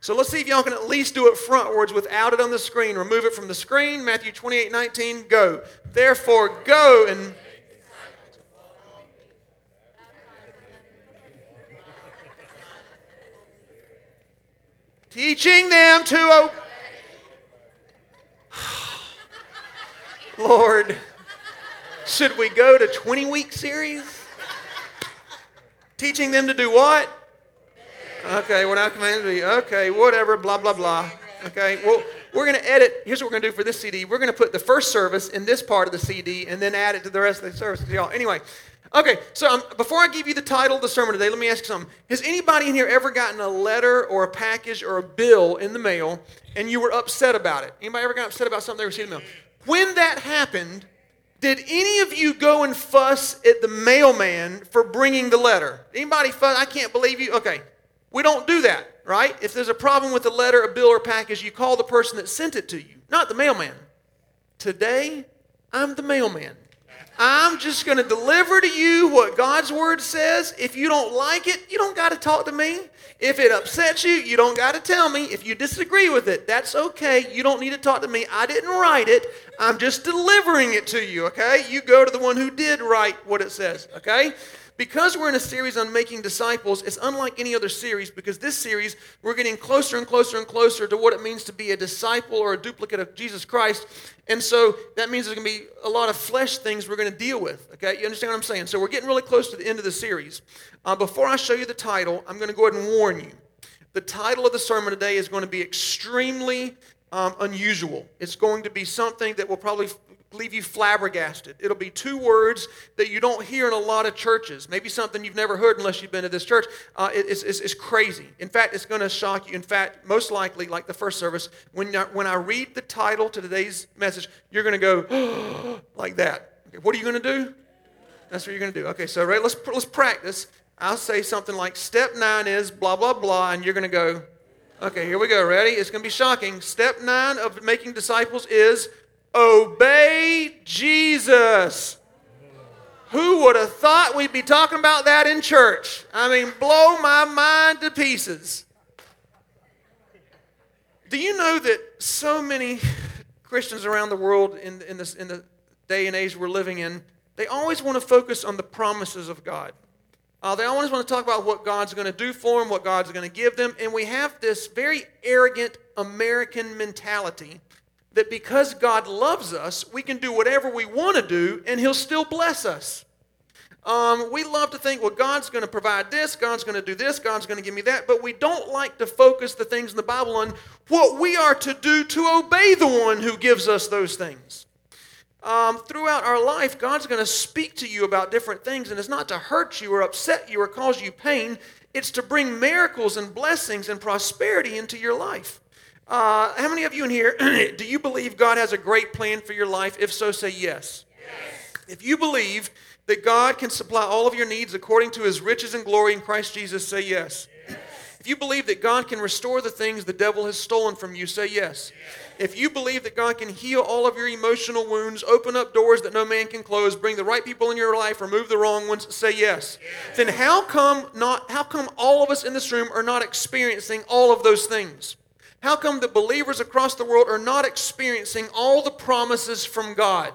So let's see if y'all can at least do it frontwards without it on the screen. Remove it from the screen. Matthew 28 19, go. Therefore, go and. Teaching them to obey. Lord, should we go to 20 week series? Teaching them to do what? Okay, we're not commanded to be. Okay, whatever, blah, blah, blah. Okay, well, we're going to edit. Here's what we're going to do for this CD. We're going to put the first service in this part of the CD and then add it to the rest of the services, y'all. Anyway, okay, so um, before I give you the title of the sermon today, let me ask you something. Has anybody in here ever gotten a letter or a package or a bill in the mail and you were upset about it? Anybody ever got upset about something they received in the mail? When that happened, did any of you go and fuss at the mailman for bringing the letter? Anybody fuss? I can't believe you. Okay, we don't do that, right? If there's a problem with a letter, a bill, or package, you call the person that sent it to you, not the mailman. Today, I'm the mailman. I'm just going to deliver to you what God's word says. If you don't like it, you don't got to talk to me. If it upsets you, you don't got to tell me. If you disagree with it, that's okay. You don't need to talk to me. I didn't write it. I'm just delivering it to you, okay? You go to the one who did write what it says, okay? Because we're in a series on making disciples, it's unlike any other series because this series, we're getting closer and closer and closer to what it means to be a disciple or a duplicate of Jesus Christ. And so that means there's going to be a lot of flesh things we're going to deal with. Okay? You understand what I'm saying? So we're getting really close to the end of the series. Uh, before I show you the title, I'm going to go ahead and warn you. The title of the sermon today is going to be extremely um, unusual. It's going to be something that will probably leave you flabbergasted. It'll be two words that you don't hear in a lot of churches. Maybe something you've never heard unless you've been to this church. Uh, it, it's, it's, it's, crazy. In fact, it's going to shock you. In fact, most likely, like the first service, when, when I read the title to today's message, you're going to go like that. Okay, what are you going to do? That's what you're going to do. Okay, so right, let's, let's practice. I'll say something like step nine is blah, blah, blah, and you're going to go, okay, here we go. Ready? It's going to be shocking. Step nine of making disciples is Obey Jesus. Who would have thought we'd be talking about that in church? I mean, blow my mind to pieces. Do you know that so many Christians around the world in, in, this, in the day and age we're living in, they always want to focus on the promises of God. Uh, they always want to talk about what God's going to do for them, what God's going to give them, and we have this very arrogant American mentality that because God loves us, we can do whatever we want to do and He'll still bless us. Um, we love to think, well, God's going to provide this, God's going to do this, God's going to give me that, but we don't like to focus the things in the Bible on what we are to do to obey the one who gives us those things. Um, throughout our life, God's going to speak to you about different things, and it's not to hurt you or upset you or cause you pain, it's to bring miracles and blessings and prosperity into your life. Uh, how many of you in here do you believe God has a great plan for your life? If so, say yes. yes. If you believe that God can supply all of your needs according to his riches and glory in Christ Jesus, say yes. yes. If you believe that God can restore the things the devil has stolen from you, say yes. yes. If you believe that God can heal all of your emotional wounds, open up doors that no man can close, bring the right people in your life, remove the wrong ones, say yes. yes. Then how come not how come all of us in this room are not experiencing all of those things? How come the believers across the world are not experiencing all the promises from God?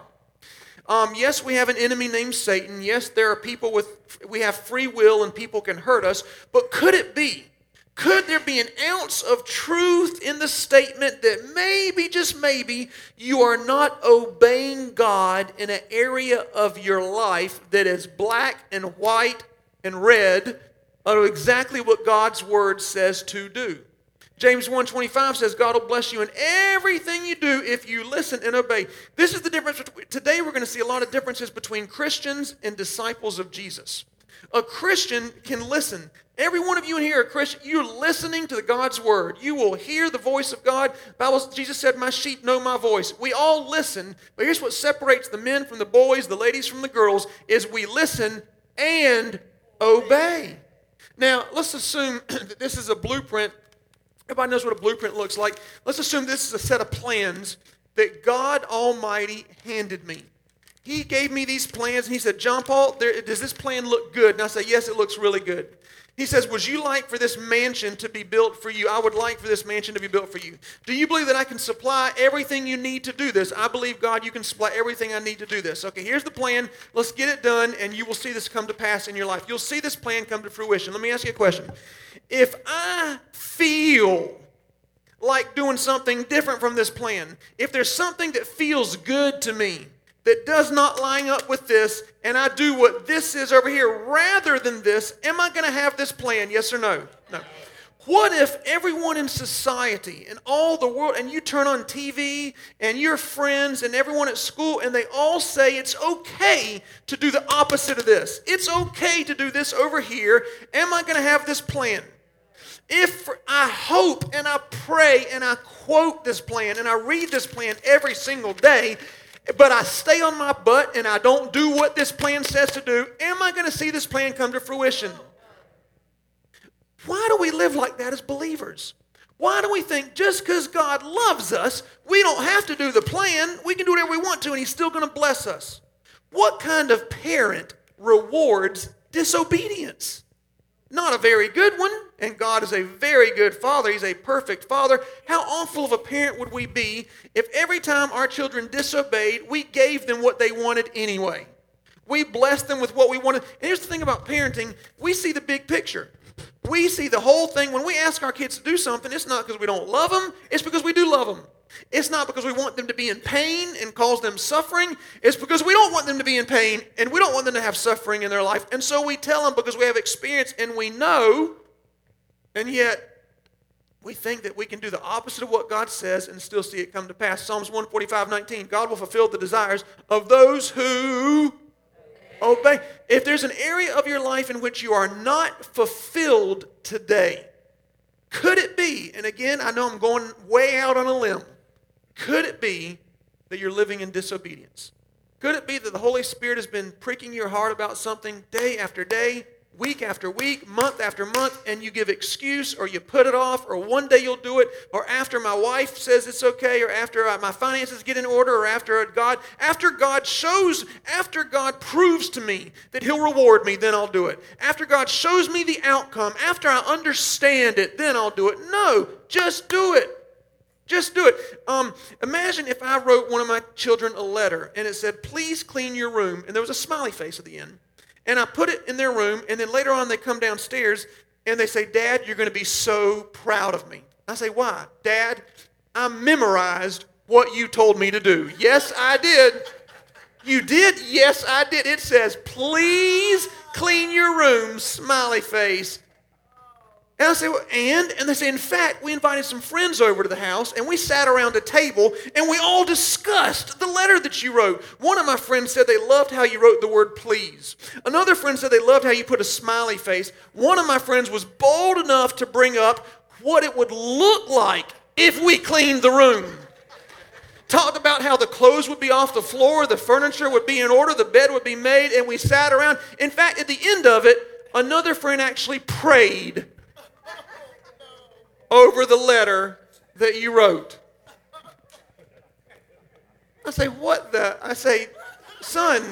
Um, yes, we have an enemy named Satan. Yes, there are people with, we have free will and people can hurt us. But could it be, could there be an ounce of truth in the statement that maybe, just maybe, you are not obeying God in an area of your life that is black and white and red of exactly what God's word says to do? James 1:25 says God will bless you in everything you do if you listen and obey. This is the difference today we're going to see a lot of differences between Christians and disciples of Jesus. A Christian can listen. Every one of you in here are Christian. You're listening to the God's word. You will hear the voice of God. Bible, Jesus said, "My sheep know my voice." We all listen, but here's what separates the men from the boys, the ladies from the girls: is we listen and obey. Now, let's assume that this is a blueprint Everybody knows what a blueprint looks like. Let's assume this is a set of plans that God Almighty handed me. He gave me these plans and he said, John Paul, there, does this plan look good? And I said, Yes, it looks really good. He says, Would you like for this mansion to be built for you? I would like for this mansion to be built for you. Do you believe that I can supply everything you need to do this? I believe, God, you can supply everything I need to do this. Okay, here's the plan. Let's get it done, and you will see this come to pass in your life. You'll see this plan come to fruition. Let me ask you a question. If I feel like doing something different from this plan, if there's something that feels good to me, that does not line up with this, and I do what this is over here rather than this, am I going to have this plan? Yes or no? No. What if everyone in society and all the world, and you turn on TV and your friends and everyone at school, and they all say it's okay to do the opposite of this? It's okay to do this over here. Am I going to have this plan? If I hope and I pray and I quote this plan and I read this plan every single day, but I stay on my butt and I don't do what this plan says to do, am I going to see this plan come to fruition? Why do we live like that as believers? Why do we think just because God loves us, we don't have to do the plan? We can do whatever we want to and He's still going to bless us. What kind of parent rewards disobedience? Not a very good one, and God is a very good father. He's a perfect father. How awful of a parent would we be if every time our children disobeyed, we gave them what they wanted anyway? We blessed them with what we wanted. And here's the thing about parenting we see the big picture. We see the whole thing. When we ask our kids to do something, it's not because we don't love them, it's because we do love them. It's not because we want them to be in pain and cause them suffering. It's because we don't want them to be in pain and we don't want them to have suffering in their life. And so we tell them because we have experience and we know, and yet we think that we can do the opposite of what God says and still see it come to pass. Psalms 145 19 God will fulfill the desires of those who obey. If there's an area of your life in which you are not fulfilled today, could it be, and again, I know I'm going way out on a limb, could it be that you're living in disobedience? Could it be that the Holy Spirit has been pricking your heart about something day after day, week after week, month after month, and you give excuse or you put it off, or one day you'll do it, or after my wife says it's okay, or after my finances get in order, or after God, after God shows, after God proves to me that He'll reward me, then I'll do it. After God shows me the outcome, after I understand it, then I'll do it. No, just do it. Just do it. Um, imagine if I wrote one of my children a letter and it said, please clean your room, and there was a smiley face at the end. And I put it in their room, and then later on they come downstairs and they say, Dad, you're going to be so proud of me. I say, Why? Dad, I memorized what you told me to do. Yes, I did. You did? Yes, I did. It says, Please clean your room, smiley face. And I say, well, and? And they say, in fact, we invited some friends over to the house and we sat around a table and we all discussed the letter that you wrote. One of my friends said they loved how you wrote the word please. Another friend said they loved how you put a smiley face. One of my friends was bold enough to bring up what it would look like if we cleaned the room. Talked about how the clothes would be off the floor, the furniture would be in order, the bed would be made, and we sat around. In fact, at the end of it, another friend actually prayed over the letter that you wrote. I say, what the? I say, son,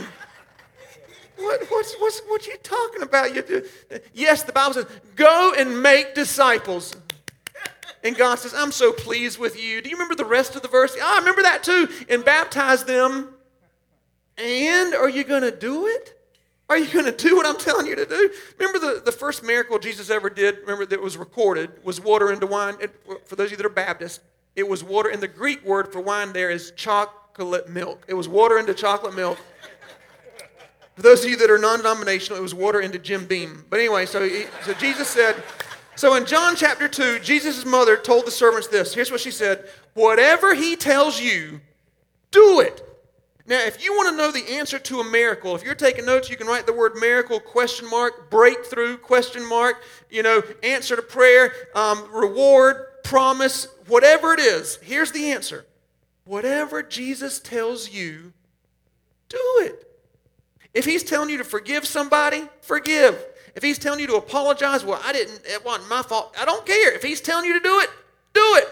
what, what's, what's, what are you talking about? You do? Yes, the Bible says, go and make disciples. And God says, I'm so pleased with you. Do you remember the rest of the verse? Oh, I remember that too. And baptize them. And are you going to do it? Are you going to do what I'm telling you to do? Remember the, the first miracle Jesus ever did, remember that was recorded, was water into wine. It, for those of you that are Baptists, it was water, and the Greek word for wine there is chocolate milk. It was water into chocolate milk. For those of you that are non denominational, it was water into Jim Beam. But anyway, so, he, so Jesus said, so in John chapter 2, Jesus' mother told the servants this. Here's what she said Whatever he tells you, do it. Now, if you want to know the answer to a miracle, if you're taking notes, you can write the word miracle, question mark, breakthrough, question mark, you know, answer to prayer, um, reward, promise, whatever it is. Here's the answer whatever Jesus tells you, do it. If he's telling you to forgive somebody, forgive. If he's telling you to apologize, well, I didn't, it wasn't my fault. I don't care. If he's telling you to do it, do it.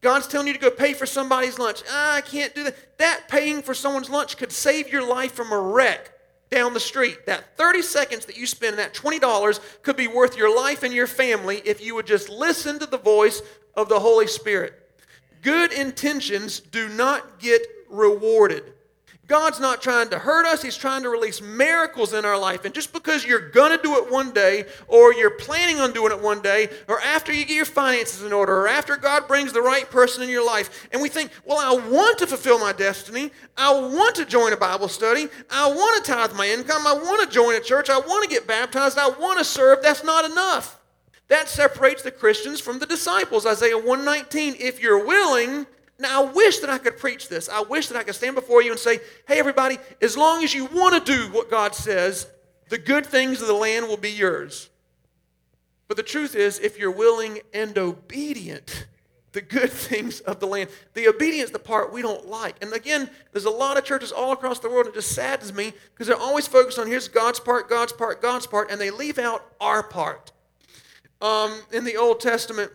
God's telling you to go pay for somebody's lunch. Ah, I can't do that. That paying for someone's lunch could save your life from a wreck. down the street. That 30 seconds that you spend, that $20 could be worth your life and your family if you would just listen to the voice of the Holy Spirit. Good intentions do not get rewarded. God's not trying to hurt us, He's trying to release miracles in our life. And just because you're going to do it one day, or you're planning on doing it one day, or after you get your finances in order, or after God brings the right person in your life, and we think, well, I want to fulfill my destiny, I want to join a Bible study, I want to tithe my income, I want to join a church, I want to get baptized, I want to serve, that's not enough. That separates the Christians from the disciples. Isaiah 119, if you're willing, now, I wish that I could preach this. I wish that I could stand before you and say, hey, everybody, as long as you want to do what God says, the good things of the land will be yours. But the truth is, if you're willing and obedient, the good things of the land, the obedience, the part we don't like. And again, there's a lot of churches all across the world, and it just saddens me because they're always focused on here's God's part, God's part, God's part, and they leave out our part. Um, in the Old Testament,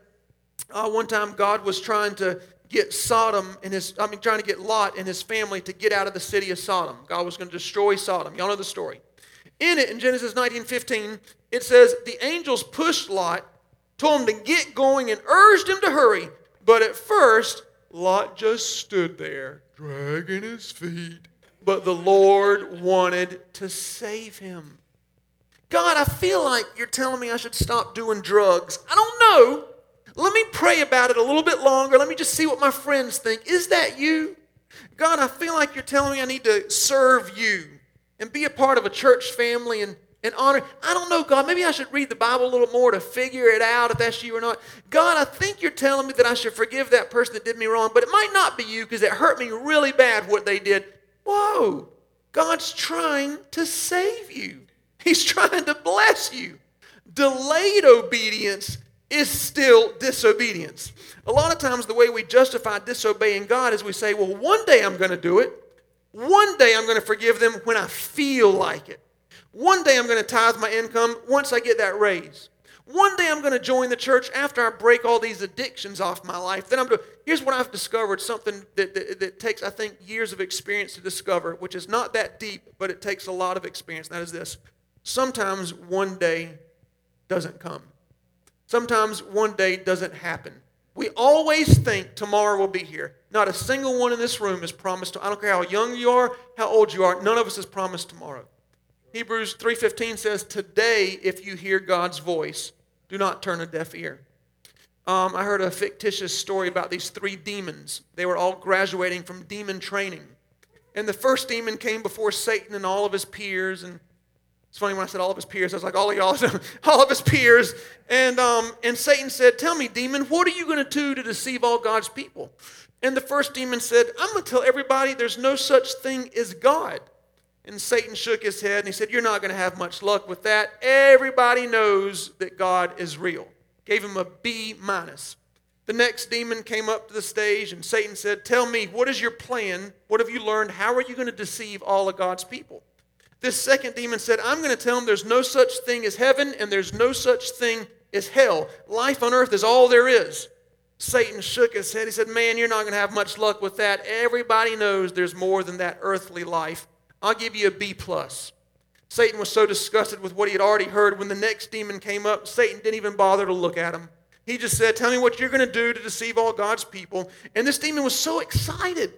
uh, one time God was trying to get Sodom and his, I mean, trying to get Lot and his family to get out of the city of Sodom. God was going to destroy Sodom. Y'all know the story. In it, in Genesis 19:15, it says the angels pushed Lot, told him to get going, and urged him to hurry. But at first, Lot just stood there, dragging his feet. But the Lord wanted to save him. God, I feel like you're telling me I should stop doing drugs. I don't know. About it a little bit longer. Let me just see what my friends think. Is that you? God, I feel like you're telling me I need to serve you and be a part of a church family and, and honor. I don't know, God. Maybe I should read the Bible a little more to figure it out if that's you or not. God, I think you're telling me that I should forgive that person that did me wrong, but it might not be you because it hurt me really bad what they did. Whoa. God's trying to save you, He's trying to bless you. Delayed obedience is still disobedience. A lot of times, the way we justify disobeying God is we say, well, one day I'm going to do it. One day I'm going to forgive them when I feel like it. One day I'm going to tithe my income once I get that raise. One day I'm going to join the church after I break all these addictions off my life. Then I'm doing. Here's what I've discovered something that, that, that, takes, I think, years of experience to discover, which is not that deep, but it takes a lot of experience. That is this sometimes one day doesn't come. Sometimes one day doesn't happen. We always think tomorrow will be here. Not a single one in this room is promised. I don't care how young you are, how old you are. None of us is promised tomorrow. Hebrews 3:15 says, "Today, if you hear God's voice, do not turn a deaf ear." Um, I heard a fictitious story about these three demons. They were all graduating from demon training, and the first demon came before Satan and all of his peers, and it's funny when I said all of his peers, I was like, all of y'all, all of his peers. And, um, and Satan said, Tell me, demon, what are you going to do to deceive all God's people? And the first demon said, I'm going to tell everybody there's no such thing as God. And Satan shook his head and he said, You're not going to have much luck with that. Everybody knows that God is real. Gave him a B minus. The next demon came up to the stage and Satan said, Tell me, what is your plan? What have you learned? How are you going to deceive all of God's people? This second demon said, I'm going to tell them there's no such thing as heaven and there's no such thing as hell. Life on earth is all there is. Satan shook his head. He said, Man, you're not going to have much luck with that. Everybody knows there's more than that earthly life. I'll give you a B plus. Satan was so disgusted with what he had already heard when the next demon came up, Satan didn't even bother to look at him. He just said, Tell me what you're going to do to deceive all God's people. And this demon was so excited.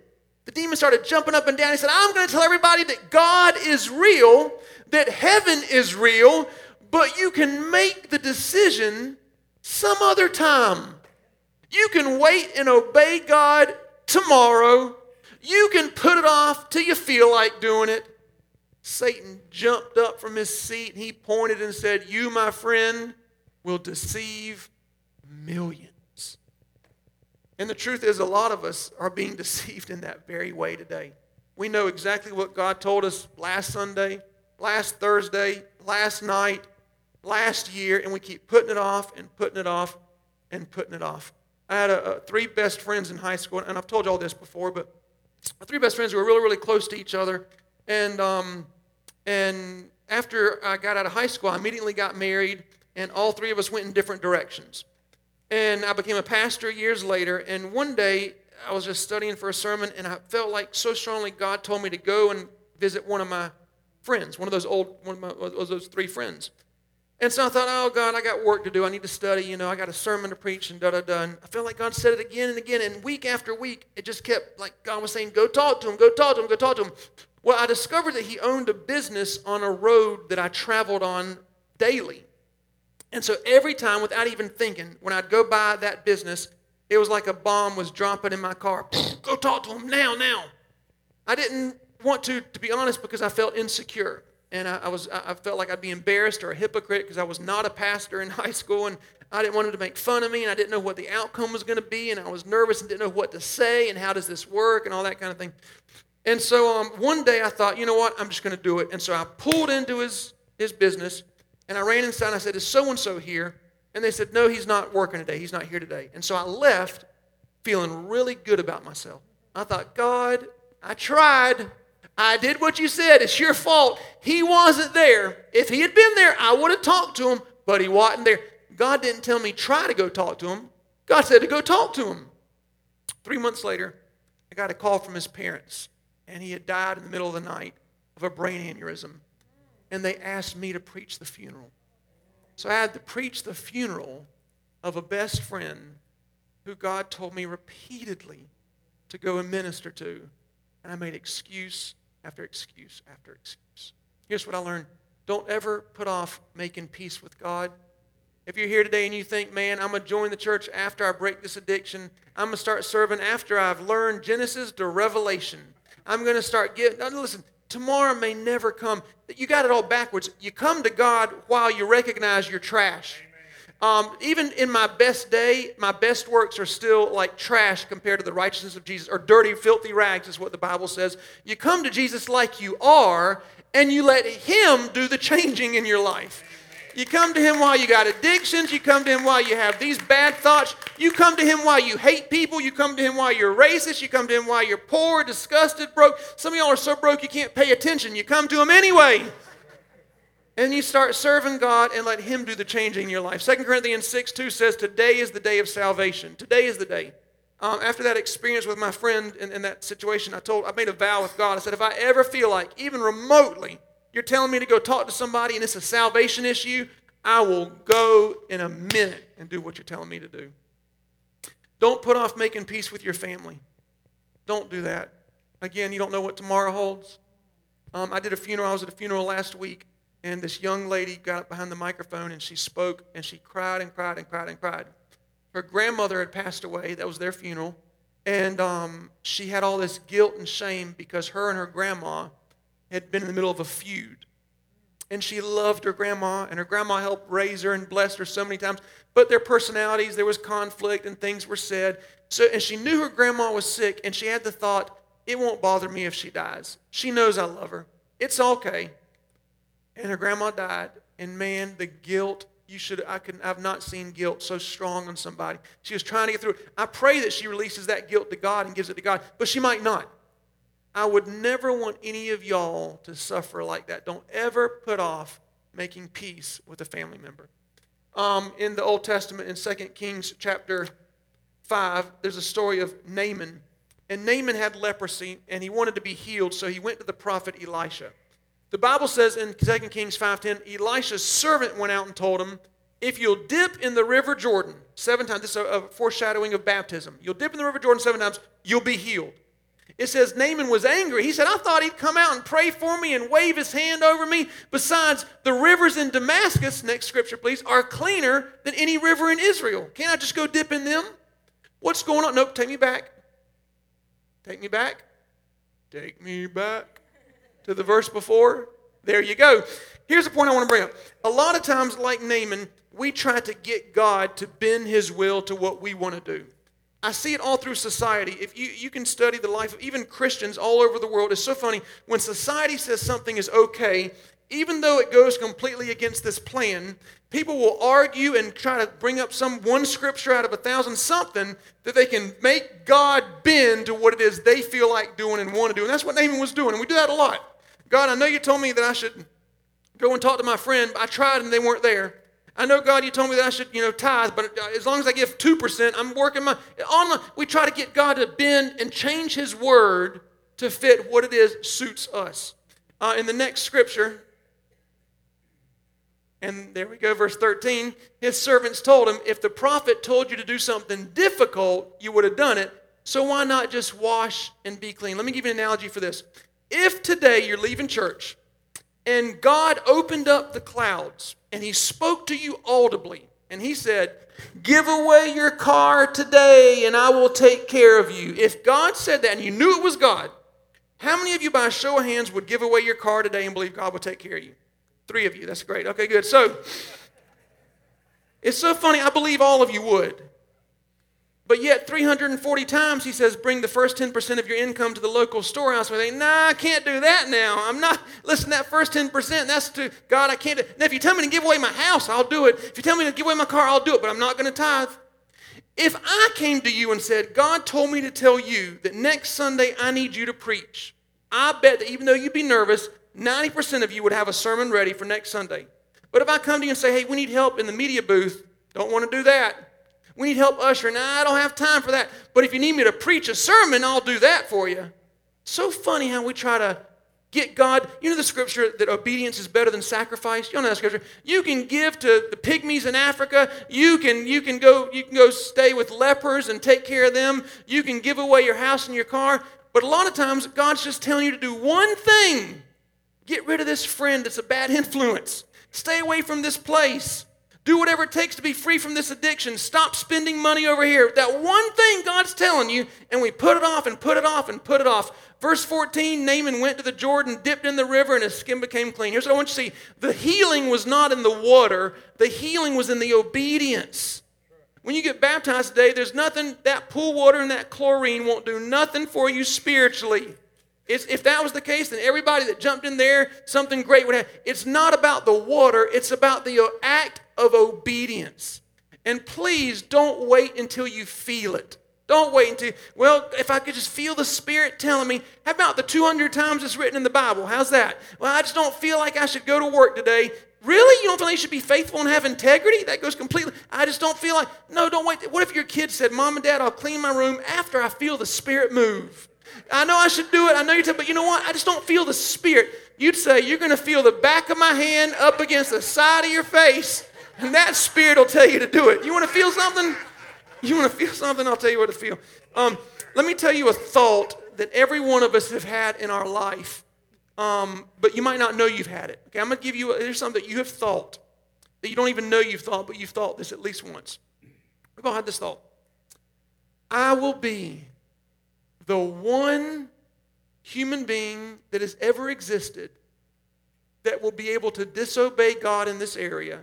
The demon started jumping up and down. He said, I'm going to tell everybody that God is real, that heaven is real, but you can make the decision some other time. You can wait and obey God tomorrow. You can put it off till you feel like doing it. Satan jumped up from his seat. He pointed and said, You, my friend, will deceive millions. And the truth is, a lot of us are being deceived in that very way today. We know exactly what God told us last Sunday, last Thursday, last night, last year, and we keep putting it off and putting it off and putting it off. I had a, a, three best friends in high school, and I've told you all this before, but three best friends who were really, really close to each other. And, um, and after I got out of high school, I immediately got married, and all three of us went in different directions. And I became a pastor years later. And one day, I was just studying for a sermon, and I felt like so strongly God told me to go and visit one of my friends, one of those old, one of, my, one of those three friends. And so I thought, oh, God, I got work to do. I need to study. You know, I got a sermon to preach and da da da. And I felt like God said it again and again. And week after week, it just kept, like God was saying, go talk to him, go talk to him, go talk to him. Well, I discovered that he owned a business on a road that I traveled on daily. And so every time, without even thinking, when I'd go by that business, it was like a bomb was dropping in my car. go talk to him now, now. I didn't want to, to be honest, because I felt insecure and I, I, was I felt like I'd be embarrassed or a hypocrite because I was not a pastor in high school and I didn't want him to make fun of me and I didn't know what the outcome was going to be and I was nervous and didn't know what to say and how does this work and all that kind of thing. And so um, one day I thought, you know what, I'm just going to do it. And so I pulled into his his business and I ran inside and I said, is so and so here? And they said, no, he's not working today. He's not here today. And so I left feeling really good about myself. I thought, God, I tried. I did what you said. It's your fault. He wasn't there. If he had been there, I would have talked to him, but he wasn't there. God didn't tell me try to go talk to him. God said to go talk to him. Three months later, I got a call from his parents, and he had died in the middle of the night of a brain aneurysm. And they asked me to preach the funeral. So I had to preach the funeral of a best friend who God told me repeatedly to go and minister to. And I made excuse after excuse after excuse. Here's what I learned don't ever put off making peace with God. If you're here today and you think, man, I'm going to join the church after I break this addiction, I'm going to start serving after I've learned Genesis to Revelation. I'm going to start getting, listen, tomorrow may never come. You got it all backwards. You come to God while you recognize you're trash. Um, even in my best day, my best works are still like trash compared to the righteousness of Jesus, or dirty, filthy rags, is what the Bible says. You come to Jesus like you are, and you let Him do the changing in your life. You come to Him while you got addictions. You come to Him while you have these bad thoughts. You come to Him while you hate people. You come to Him while you're racist. You come to Him while you're poor, disgusted, broke. Some of y'all are so broke you can't pay attention. You come to Him anyway and you start serving God and let Him do the changing in your life. 2 Corinthians 6 2 says, Today is the day of salvation. Today is the day. Um, after that experience with my friend in, in, that situation, I told, I made a vow with God. I said, if I ever feel like, even remotely, you're telling me to go talk to somebody and it's a salvation issue, I will go in a minute and do what you're telling me to do. Don't put off making peace with your family. Don't do that. Again, you don't know what tomorrow holds. Um, I did a funeral. I was at a funeral last week, and this young lady got up behind the microphone and she spoke and she cried and cried and cried and cried. Her grandmother had passed away. That was their funeral. And um, she had all this guilt and shame because her and her grandma had been in the middle of a feud. And she loved her grandma, and her grandma helped raise her and blessed her so many times. But their personalities, there was conflict, and things were said. So, and she knew her grandma was sick, and she had the thought, it won't bother me if she dies. She knows I love her. It's okay and her grandma died. And man, the guilt you should I could I've not seen guilt so strong on somebody. She was trying to get through it. I pray that she releases that guilt to God and gives it to God, but she might not. I would never want any of y'all to suffer like that. Don't ever put off making peace with a family member. Um, in the Old Testament, in 2 Kings chapter 5, there's a story of Naaman. And Naaman had leprosy, and he wanted to be healed, so he went to the prophet Elisha. The Bible says in 2 Kings 5:10, Elisha's servant went out and told him, if you'll dip in the river Jordan seven times, this is a foreshadowing of baptism. You'll dip in the river Jordan seven times, you'll be healed. It says Naaman was angry. He said, I thought he'd come out and pray for me and wave his hand over me. Besides, the rivers in Damascus, next scripture please, are cleaner than any river in Israel. Can't I just go dip in them? What's going on? Nope, take me back. Take me back. Take me back to the verse before? There you go. Here's the point I want to bring up. A lot of times, like Naaman, we try to get God to bend his will to what we want to do. I see it all through society. If you, you can study the life of even Christians all over the world, it's so funny. When society says something is okay, even though it goes completely against this plan, people will argue and try to bring up some one scripture out of a thousand something that they can make God bend to what it is they feel like doing and want to do. And that's what Naaman was doing. And we do that a lot. God, I know you told me that I should go and talk to my friend. but I tried and they weren't there. I know, God, you told me that I should, you know, tithe, but as long as I give 2%, I'm working my, on we try to get God to bend and change his word to fit what it is suits us. uh, in the next scripture, and there we go, verse 13. His servants told him, If the prophet told you to do something difficult, you would have done it. So why not just wash and be clean? Let me give you an analogy for this. If today you're leaving church and God opened up the clouds and he spoke to you audibly and he said, Give away your car today and I will take care of you. If God said that and you knew it was God, how many of you, by a show of hands, would give away your car today and believe God will take care of you? Three of you. That's great. Okay, good. So, it's so funny. I believe all of you would. But yet, 340 times he says, bring the first 10% of your income to the local storehouse. We think, nah, I can't do that now. I'm not, listen, that first 10%, that's to God, I can't do Now, if you tell me to give away my house, I'll do it. If you tell me to give away my car, I'll do it, but I'm not going to tithe. If I came to you and said, God told me to tell you that next Sunday I need you to preach, I bet that even though you'd be nervous, 90% of you would have a sermon ready for next Sunday. But if I come to you and say, hey, we need help in the media booth, don't want to do that. We need help ushering. Nah, I don't have time for that. But if you need me to preach a sermon, I'll do that for you. So funny how we try to get God. You know the scripture that obedience is better than sacrifice. You know that scripture. You can give to the pygmies in Africa. You can you can go you can go stay with lepers and take care of them. You can give away your house and your car. But a lot of times God's just telling you to do one thing. Get rid of this friend that's a bad influence. Stay away from this place. Do whatever it takes to be free from this addiction. Stop spending money over here. That one thing God's telling you, and we put it off and put it off and put it off. Verse 14 Naaman went to the Jordan, dipped in the river, and his skin became clean. Here's what I want you to see the healing was not in the water, the healing was in the obedience. When you get baptized today, there's nothing, that pool water and that chlorine won't do nothing for you spiritually. It's, if that was the case, then everybody that jumped in there, something great would happen. It's not about the water, it's about the act of obedience. And please don't wait until you feel it. Don't wait until, well, if I could just feel the Spirit telling me, how about the 200 times it's written in the Bible? How's that? Well, I just don't feel like I should go to work today. Really? You don't feel like you should be faithful and have integrity? That goes completely. I just don't feel like, no, don't wait. What if your kid said, Mom and Dad, I'll clean my room after I feel the Spirit move? I know I should do it. I know you're telling, but you know what? I just don't feel the Spirit. You'd say, You're going to feel the back of my hand up against the side of your face and that spirit will tell you to do it. You want to feel something? You want to feel something? I'll tell you what to feel. Um, let me tell you a thought that every one of us have had in our life, um, but you might not know you've had it. Okay, I'm going to give you, there's something that you have thought that you don't even know you've thought, but you've thought this at least once. We've all had this thought. I will be the one human being that has ever existed that will be able to disobey God in this area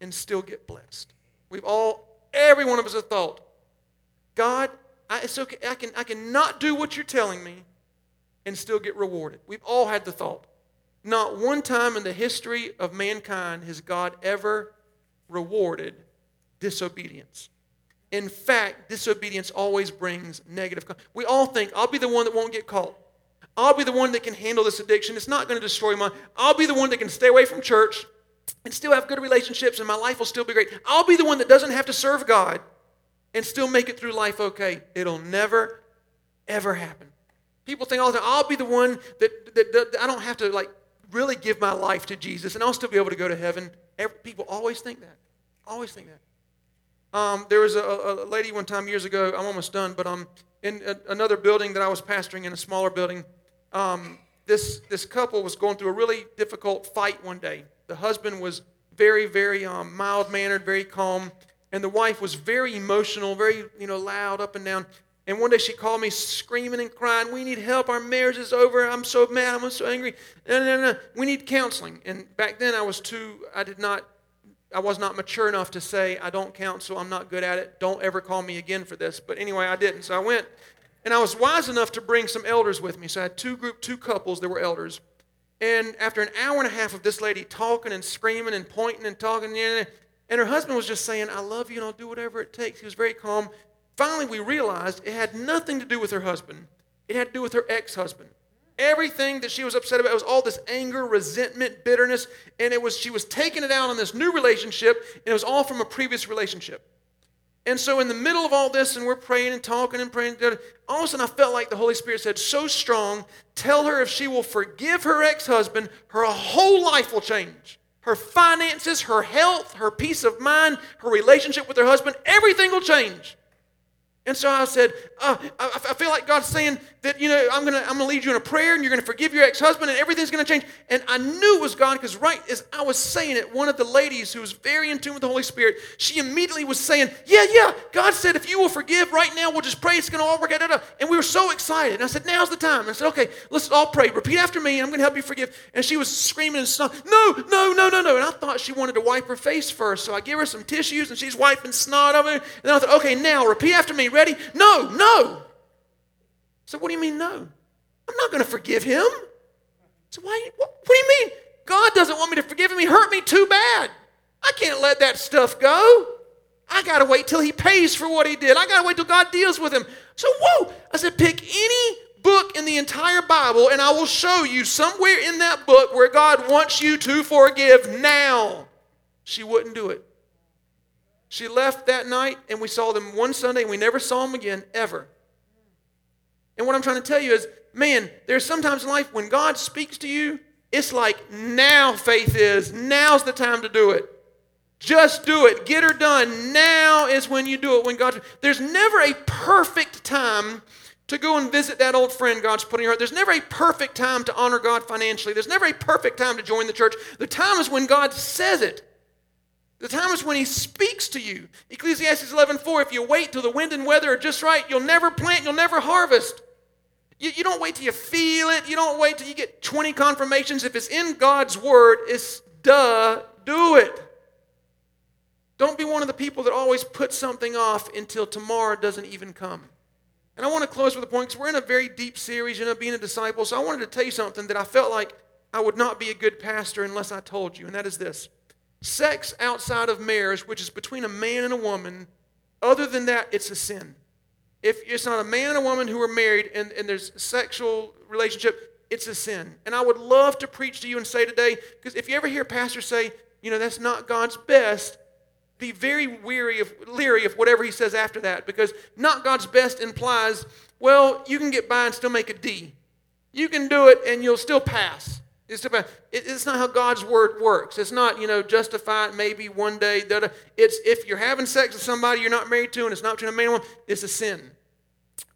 and still get blessed. We've all, every one of us have thought, God, I, it's okay, I can, I can not do what you're telling me and still get rewarded. We've all had the thought. Not one time in the history of mankind has God ever rewarded disobedience. In fact, disobedience always brings negative. We all think, I'll be the one that won't get caught. I'll be the one that can handle this addiction. It's not going to destroy my. I'll be the one that can stay away from church and still have good relationships and my life will still be great. I'll be the one that doesn't have to serve God and still make it through life okay. It'll never, ever happen. People think all the time, I'll be the one that, that, that, I don't have to like really give my life to Jesus and I'll still be able to go to heaven. Every, people always think that. Always think that. Um, there was a, a, lady one time years ago, I'm almost done, but um, in a, another building that I was pastoring in, a smaller building, um, this, this couple was going through a really difficult fight one day. The husband was very, very um, mild mannered, very calm, and the wife was very emotional, very you know loud, up and down. And one day she called me screaming and crying, We need help. Our marriage is over. I'm so mad. I'm so angry. No, no, no. We need counseling. And back then I was too, I did not, I was not mature enough to say, I don't counsel. I'm not good at it. Don't ever call me again for this. But anyway, I didn't. So I went. And I was wise enough to bring some elders with me. So I had two group, two couples that were elders. And after an hour and a half of this lady talking and screaming and pointing and talking, and her husband was just saying, I love you and I'll do whatever it takes. He was very calm. Finally, we realized it had nothing to do with her husband, it had to do with her ex husband. Everything that she was upset about was all this anger, resentment, bitterness, and it was she was taking it out on this new relationship, and it was all from a previous relationship. And so, in the middle of all this, and we're praying and talking and praying, all of a sudden I felt like the Holy Spirit said, So strong, tell her if she will forgive her ex husband, her whole life will change. Her finances, her health, her peace of mind, her relationship with her husband, everything will change. And so I said, uh, I, I, feel like God's saying that, you know, I'm going to I'm gonna lead you in a prayer and you're going to forgive your ex husband and everything's going to change. And I knew it was God because right as I was saying it, one of the ladies who was very in tune with the Holy Spirit, she immediately was saying, Yeah, yeah, God said if you will forgive right now, we'll just pray. It's going to all work out. And we were so excited. And I said, Now's the time. And I said, Okay, let's all pray. Repeat after me. I'm going to help you forgive. And she was screaming and snot. No, no, no, no, no. And I thought she wanted to wipe her face first. So I give her some tissues and she's wiping snot over. And then I thought, Okay, now repeat after me. Ready? No, no. So what do you mean no? I'm not going to forgive him. So why? What, what do you mean? God doesn't want me to forgive him. He hurt me too bad. I can't let that stuff go. I got to wait till he pays for what he did. I got to wait till God deals with him. So, whoa, I said, pick any book in the entire Bible, and I will show you somewhere in that book where God wants you to forgive now. She wouldn't do it. She left that night, and we saw them one Sunday, and we never saw them again, ever. And what I'm trying to tell you is, man, there's sometimes in life when God speaks to you, it's like now faith is. Now's the time to do it. Just do it. Get her done. Now is when you do it. When God, there's never a perfect time to go and visit that old friend God's putting in your heart. There's never a perfect time to honor God financially. There's never a perfect time to join the church. The time is when God says it. The time is when he speaks to you. Ecclesiastes 11:4, if you wait till the wind and weather are just right, you'll never plant, you'll never harvest. You, you don't wait till you feel it. You don't wait till you get 20 confirmations. If it's in God's word, it's duh, do it. Don't be one of the people that always put something off until tomorrow doesn't even come. And I want to close with a point because we're in a very deep series, you know, being a disciple. So I wanted to tell you something that I felt like I would not be a good pastor unless I told you, and that is this. Sex outside of marriage, which is between a man and a woman, other than that, it's a sin. If it's not a man and a woman who are married and, and there's sexual relationship, it's a sin. And I would love to preach to you and say today, because if you ever hear pastors say, you know, that's not God's best, be very weary of leery of whatever he says after that, because not God's best implies, well, you can get by and still make a D. You can do it and you'll still pass. It's, about, it's not how God's word works. It's not, you know, justify it maybe one day. It's if you're having sex with somebody you're not married to and it's not between a man and woman, it's a sin.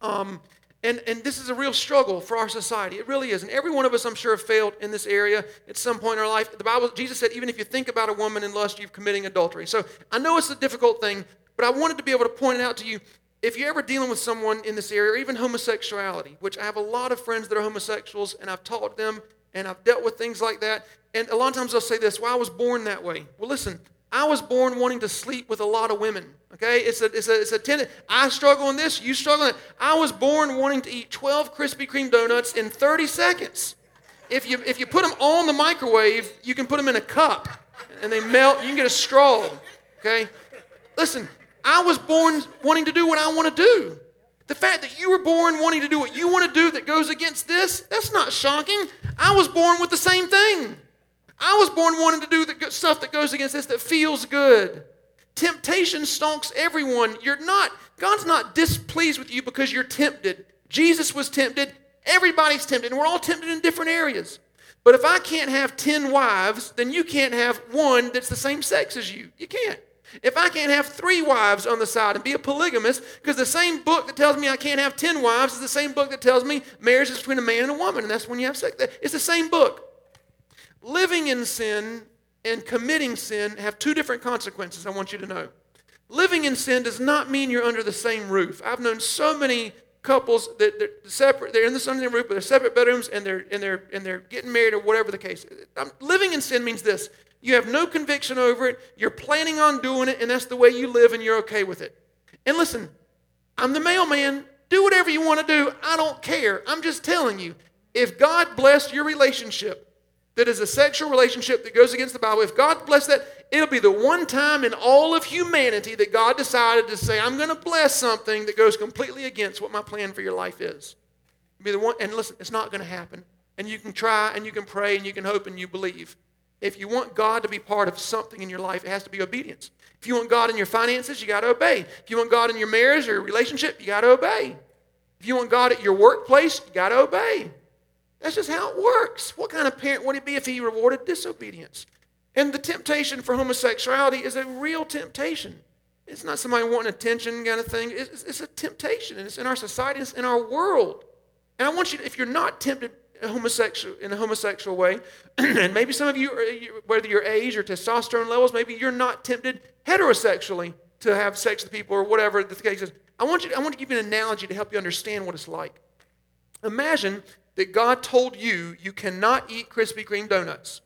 Um, and, and this is a real struggle for our society. It really is. And every one of us, I'm sure, have failed in this area at some point in our life. The Bible, Jesus said, even if you think about a woman in lust, you're committing adultery. So I know it's a difficult thing, but I wanted to be able to point it out to you. If you're ever dealing with someone in this area, or even homosexuality, which I have a lot of friends that are homosexuals, and I've taught them and I've dealt with things like that. And a lot of times they'll say this, well, I was born that way. Well, listen, I was born wanting to sleep with a lot of women. Okay? It's a, it's a, it's a tendency. I struggle in this, you struggle in that. I was born wanting to eat 12 Krispy Kreme donuts in 30 seconds. If you, if you put them on the microwave, you can put them in a cup and they melt. You can get a straw. Okay? Listen, I was born wanting to do what I want to do. The fact that you were born wanting to do what you want to do that goes against this, that's not shocking. I was born with the same thing. I was born wanting to do the stuff that goes against this that feels good. Temptation stalks everyone. You're not, God's not displeased with you because you're tempted. Jesus was tempted. Everybody's tempted. And we're all tempted in different areas. But if I can't have 10 wives, then you can't have one that's the same sex as you. You can't. If I can't have three wives on the side and be a polygamist, because the same book that tells me I can't have 10 wives is the same book that tells me marriage is between a man and a woman, and that's when you have sex. It's the same book. Living in sin and committing sin have two different consequences, I want you to know. Living in sin does not mean you're under the same roof. I've known so many couples that they're separate, they're in the same roof, but they're separate bedrooms and they're, and, they're, and they're getting married or whatever the case. living in sin means this you have no conviction over it. You're planning on doing it, and that's the way you live, and you're okay with it. And listen, I'm the mailman. Do whatever you want to do. I don't care. I'm just telling you. If God blessed your relationship, that is a sexual relationship that goes against the Bible, if God blessed that, it'll be the one time in all of humanity that God decided to say, I'm going to bless something that goes completely against what my plan for your life is. Be the one, and listen, it's not going to happen. And you can try and you can pray and you can hope and you believe. If you want God to be part of something in your life, it has to be obedience. If you want God in your finances, you got to obey. If you want God in your marriage or your relationship, you got to obey. If you want God at your workplace, you got to obey. That's just how it works. What kind of parent would he be if he rewarded disobedience? And the temptation for homosexuality is a real temptation. It's not somebody wanting attention kind of thing. It's, it's a temptation, and it's in our society, it's in our world. And I want you, to, if you're not tempted homosexual in a homosexual way, and maybe some of you, whether your age or testosterone levels, maybe you're not tempted heterosexually to have sex with people or whatever the case is. I want you, I want to give you an analogy to help you understand what it's like. Imagine that God told you you cannot eat Krispy Kreme donuts.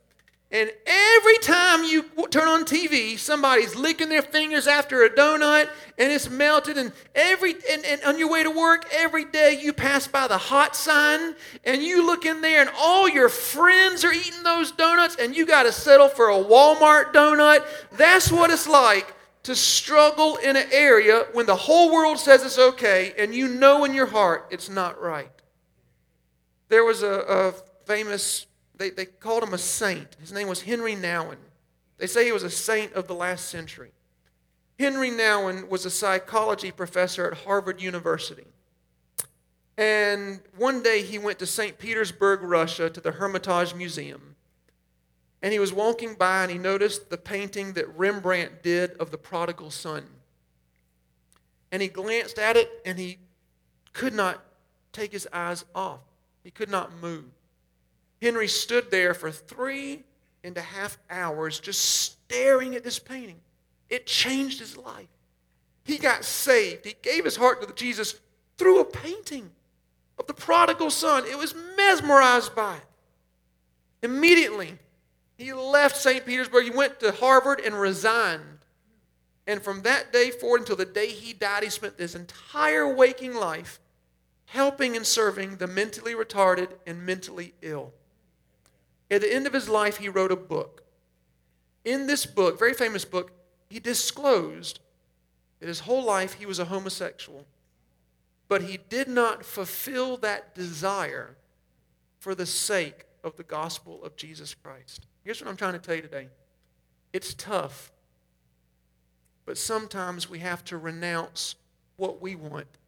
And every time you turn on TV, somebody's licking their fingers after a donut and it's melted. And every and, and, on your way to work, every day you pass by the hot sign and you look in there and all your friends are eating those donuts and you got to settle for a Walmart donut. That's what it's like to struggle in an area when the whole world says it's okay and you know in your heart it's not right. There was a, a famous, they, they called him a saint. His name was Henry Nouwen. They say he was a saint of the last century. Henry Nouwen was a psychology professor at Harvard University. And one day he went to St. Petersburg, Russia, to the Hermitage Museum. And he was walking by and he noticed the painting that Rembrandt did of the prodigal son. And he glanced at it and he could not take his eyes off. He could not move. Henry stood there for three and a half hours just staring at this painting. It changed his life. He got saved. He gave his heart to Jesus through a painting of the prodigal son. It was mesmerized by it. Immediately, he left St. Petersburg. He went to Harvard and resigned. And from that day forward until the day he died, he spent this entire waking life helping and serving the mentally retarded and mentally ill. At the end of his life, he wrote a book. In this book, very famous book, he disclosed that his whole life he was a homosexual, but he did not fulfill that desire for the sake of the gospel of Jesus Christ. Here's what I'm trying to tell you today it's tough, but sometimes we have to renounce what we want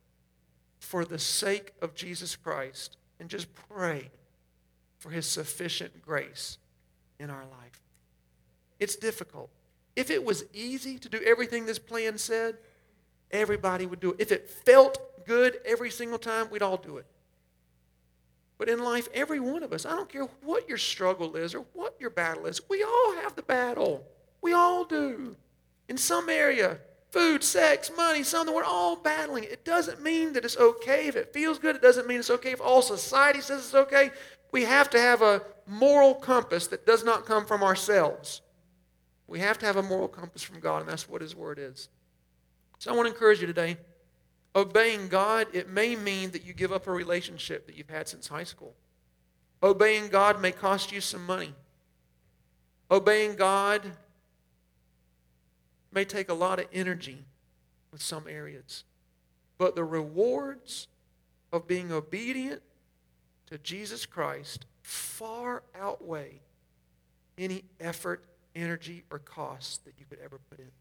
for the sake of Jesus Christ and just pray for his sufficient grace in our life. It's difficult. If it was easy to do everything this plan said, everybody would do it. If it felt good every single time, we'd all do it. But in life, every one of us, I don't care what your struggle is or what your battle is, we all have the battle. We all do. In some area, food, sex, money, something. We're all battling. It doesn't mean that it's okay if it feels good. It doesn't mean it's okay if all society says it's okay. We have to have a moral compass that does not come from ourselves. We have to have a moral compass from God, and that's what His Word is. So I want to encourage you today. Obeying God, it may mean that you give up a relationship that you've had since high school. Obeying God may cost you some money. Obeying God may take a lot of energy with some areas. But the rewards of being obedient to Jesus Christ far outweigh any effort, energy, or cost that you could ever put in.